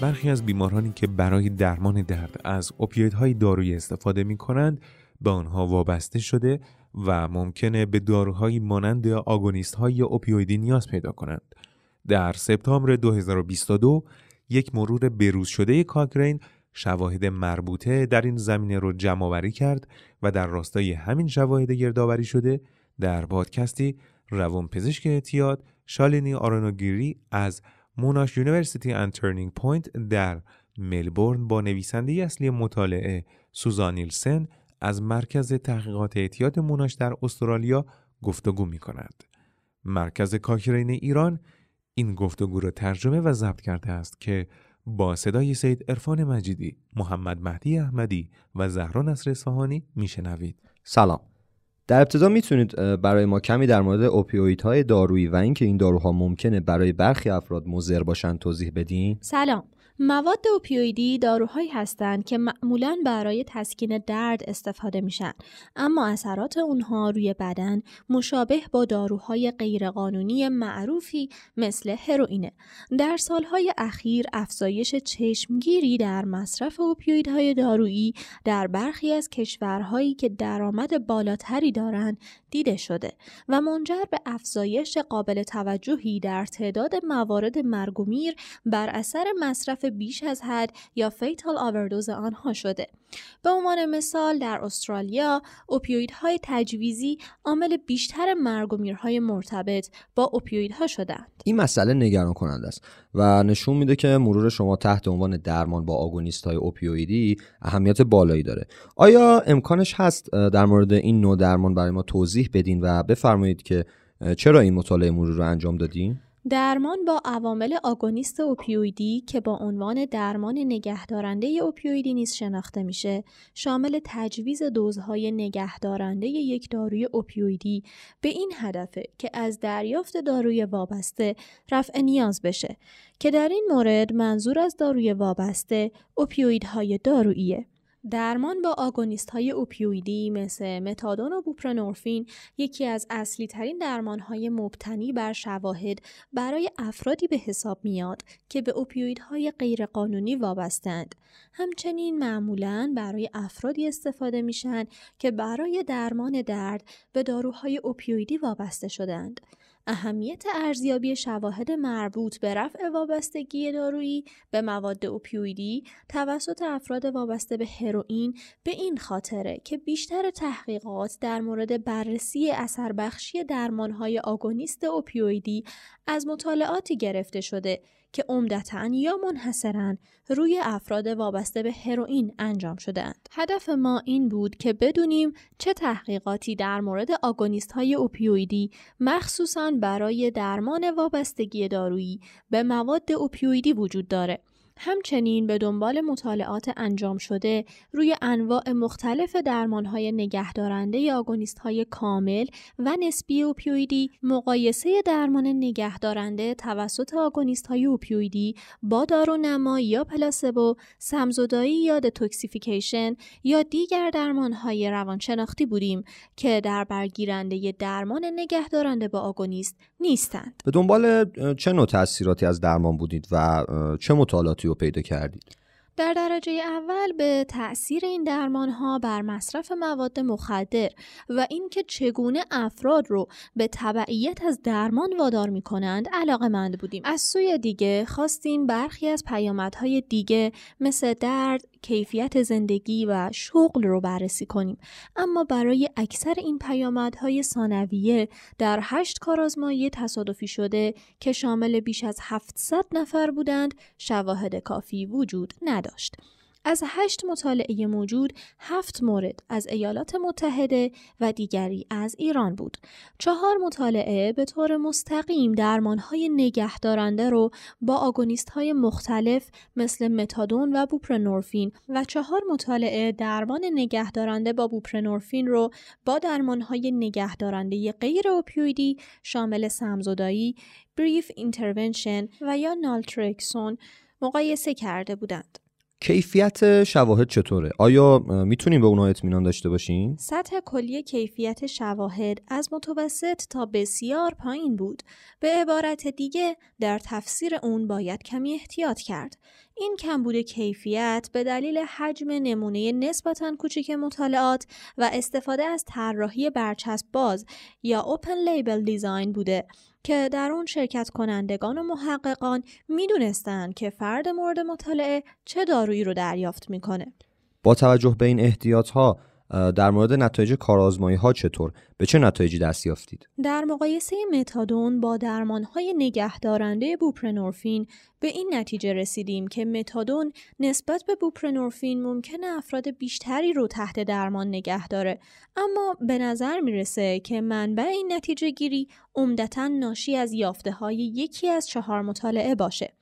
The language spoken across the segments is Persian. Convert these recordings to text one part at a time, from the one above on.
برخی از بیمارانی که برای درمان درد از اوپیویدهای دارویی استفاده می کنند به آنها وابسته شده و ممکنه به داروهایی مانند آگونیست های اوپیویدی نیاز پیدا کنند. در سپتامبر 2022 یک مرور بروز شده کاکرین شواهد مربوطه در این زمینه رو جمع کرد و در راستای همین شواهد گردآوری شده در پادکستی روانپزشک اعتیاد شالینی آرانوگیری از Monash University and Turning Point در ملبورن با نویسنده اصلی مطالعه سوزان نیلسن از مرکز تحقیقات اعتیاد موناش در استرالیا گفتگو می کند. مرکز کاکرین ایران این گفتگو را ترجمه و ضبط کرده است که با صدای سید عرفان مجیدی، محمد مهدی احمدی و زهرا نصر اصفهانی میشنوید. سلام. در ابتدا می‌تونید برای ما کمی در مورد اوپیویدهای دارویی و اینکه این داروها ممکنه برای برخی افراد مضر باشن توضیح بدین؟ سلام. مواد اوپیویدی داروهایی هستند که معمولا برای تسکین درد استفاده میشن اما اثرات اونها روی بدن مشابه با داروهای غیرقانونی معروفی مثل هروئینه. در سالهای اخیر افزایش چشمگیری در مصرف اوپیویدهای دارویی در برخی از کشورهایی که درآمد بالاتری دارند دیده شده و منجر به افزایش قابل توجهی در تعداد موارد مرگ و میر بر اثر مصرف بیش از حد یا فیتال آوردوز آنها شده. به عنوان مثال در استرالیا اوپیویدهای تجویزی عامل بیشتر مرگ و میرهای مرتبط با اوپیویدها شدند. این مسئله نگران کننده است و نشون میده که مرور شما تحت عنوان درمان با آگونیست های اوپیویدی اهمیت بالایی داره. آیا امکانش هست در مورد این نوع درمان برای ما توضیح بدین و بفرمایید که چرا این مطالعه مرور رو انجام دادین؟ درمان با عوامل آگونیست اوپیویدی که با عنوان درمان نگهدارنده اوپیویدی نیز شناخته میشه شامل تجویز دوزهای نگهدارنده یک داروی اوپیویدی به این هدفه که از دریافت داروی وابسته رفع نیاز بشه که در این مورد منظور از داروی وابسته اوپیویدهای داروییه. درمان با آگونیست های اوپیویدی مثل متادون و بوپرنورفین یکی از اصلی ترین درمان های مبتنی بر شواهد برای افرادی به حساب میاد که به اوپیویدهای غیرقانونی وابستند. همچنین معمولا برای افرادی استفاده میشن که برای درمان درد به داروهای اوپیویدی وابسته شدند. اهمیت ارزیابی شواهد مربوط به رفع وابستگی دارویی به مواد اوپیویدی توسط افراد وابسته به هروئین به این خاطره که بیشتر تحقیقات در مورد بررسی اثر بخشی درمانهای آگونیست اوپیویدی از مطالعاتی گرفته شده که عمدتا یا منحصرا روی افراد وابسته به هروئین انجام شدهاند. هدف ما این بود که بدونیم چه تحقیقاتی در مورد آگونیست های اوپیویدی مخصوصا برای درمان وابستگی دارویی به مواد اوپیویدی وجود داره همچنین به دنبال مطالعات انجام شده روی انواع مختلف درمانهای نگهدارنده آگونیست های کامل و نسبی اوپیویدی مقایسه درمان نگهدارنده توسط آگونیست های اوپیویدی با دارونما یا پلاسبو سمزدایی یا دتوکسیفیکیشن یا دیگر درمانهای روانشناختی بودیم که در برگیرنده درمان نگهدارنده با آگونیست نیستند. به دنبال چه نوع تاثیراتی از درمان بودید و چه مطالعاتی رو پیدا کردید. در درجه اول به تأثیر این درمان ها بر مصرف مواد مخدر و اینکه چگونه افراد رو به تبعیت از درمان وادار می کنند علاقه مند بودیم. از سوی دیگه خواستیم برخی از پیامدهای دیگه مثل درد، کیفیت زندگی و شغل رو بررسی کنیم اما برای اکثر این پیامدهای ثانویه در هشت کارآزمایی تصادفی شده که شامل بیش از 700 نفر بودند شواهد کافی وجود نداشت از هشت مطالعه موجود هفت مورد از ایالات متحده و دیگری از ایران بود. چهار مطالعه به طور مستقیم درمانهای نگهدارنده رو با آگونیست های مختلف مثل متادون و بوپرنورفین و چهار مطالعه درمان نگهدارنده با بوپرنورفین رو با درمانهای نگهدارنده غیر اوپیویدی شامل سمزدایی، brief intervention و یا نالترکسون مقایسه کرده بودند. کیفیت شواهد چطوره؟ آیا می‌تونیم به اونها اطمینان داشته باشیم؟ سطح کلی کیفیت شواهد از متوسط تا بسیار پایین بود. به عبارت دیگه در تفسیر اون باید کمی احتیاط کرد. این کمبود کیفیت به دلیل حجم نمونه نسبتا کوچک مطالعات و استفاده از طراحی برچسب باز یا اوپن لیبل دیزاین بوده. که در اون شرکت کنندگان و محققان می‌دونستند که فرد مورد مطالعه چه دارویی رو دریافت می‌کنه. با توجه به این احتیاط ها در مورد نتایج کارآزمایی ها چطور؟ به چه نتایجی دست یافتید؟ در مقایسه متادون با درمان های نگهدارنده بوپرنورفین به این نتیجه رسیدیم که متادون نسبت به بوپرنورفین ممکنه افراد بیشتری رو تحت درمان نگه داره. اما به نظر می‌رسه که منبع این نتیجه گیری عمدتا ناشی از یافته های یکی از چهار مطالعه باشه.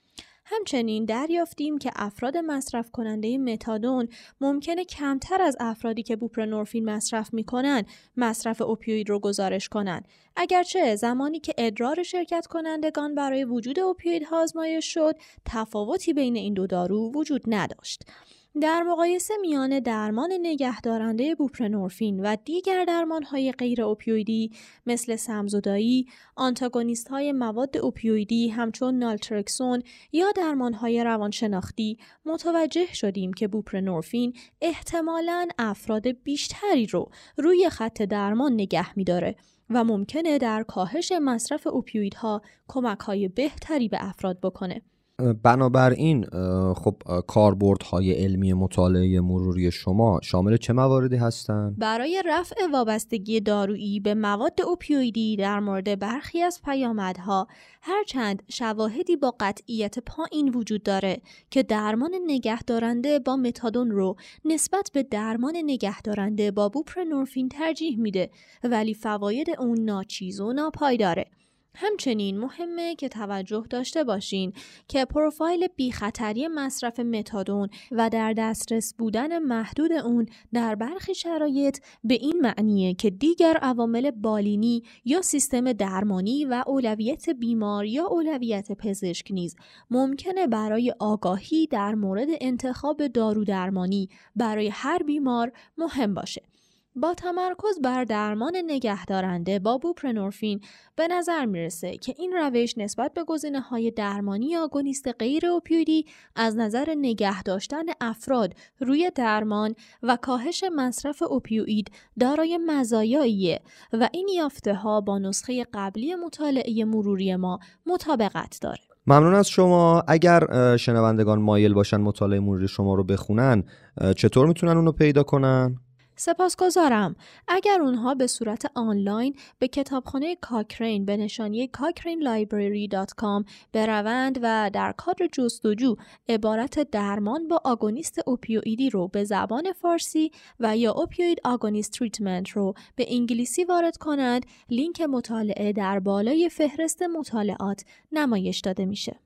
همچنین دریافتیم که افراد مصرف کننده متادون ممکنه کمتر از افرادی که بوپرنورفین مصرف می‌کنن مصرف اوپیوید رو گزارش کنند. اگرچه زمانی که ادرار شرکت کنندگان برای وجود اوپیویدها آزمایش شد تفاوتی بین این دو دارو وجود نداشت در مقایسه میان درمان نگهدارنده بوپرنورفین و دیگر درمانهای غیر اوپیویدی مثل سمزدایی، آنتاگونیست های مواد اوپیویدی همچون نالترکسون یا درمانهای روانشناختی متوجه شدیم که بوپرنورفین احتمالاً افراد بیشتری رو روی خط درمان نگه میداره و ممکنه در کاهش مصرف اوپیویدها کمک های بهتری به افراد بکنه. بنابراین خب کاربردهای علمی مطالعه مروری شما شامل چه مواردی هستند؟ برای رفع وابستگی دارویی به مواد اوپیویدی در مورد برخی از پیامدها هرچند شواهدی با قطعیت پایین وجود داره که درمان نگهدارنده با متادون رو نسبت به درمان نگهدارنده با بوپرنورفین ترجیح میده ولی فواید اون ناچیز و ناپایداره. همچنین مهمه که توجه داشته باشین که پروفایل بی خطری مصرف متادون و در دسترس بودن محدود اون در برخی شرایط به این معنیه که دیگر عوامل بالینی یا سیستم درمانی و اولویت بیمار یا اولویت پزشک نیز ممکنه برای آگاهی در مورد انتخاب دارو درمانی برای هر بیمار مهم باشه. با تمرکز بر درمان نگهدارنده با بوپرنورفین به نظر می‌رسه که این روش نسبت به گزینه های درمانی آگونیست غیر اوپیودی از نظر نگه داشتن افراد روی درمان و کاهش مصرف اوپیوید دارای مزایاییه و این یافته ها با نسخه قبلی مطالعه مروری ما مطابقت داره. ممنون از شما اگر شنوندگان مایل باشن مطالعه مروری شما رو بخونن چطور می‌تونن اونو پیدا کنن؟ سپاسگزارم. اگر اونها به صورت آنلاین به کتابخانه کاکرین به نشانی cochranelibrary.com بروند و در کادر جستجو عبارت درمان با آگونیست اوپیویدی رو به زبان فارسی و یا opioid agonist treatment رو به انگلیسی وارد کنند لینک مطالعه در بالای فهرست مطالعات نمایش داده میشه.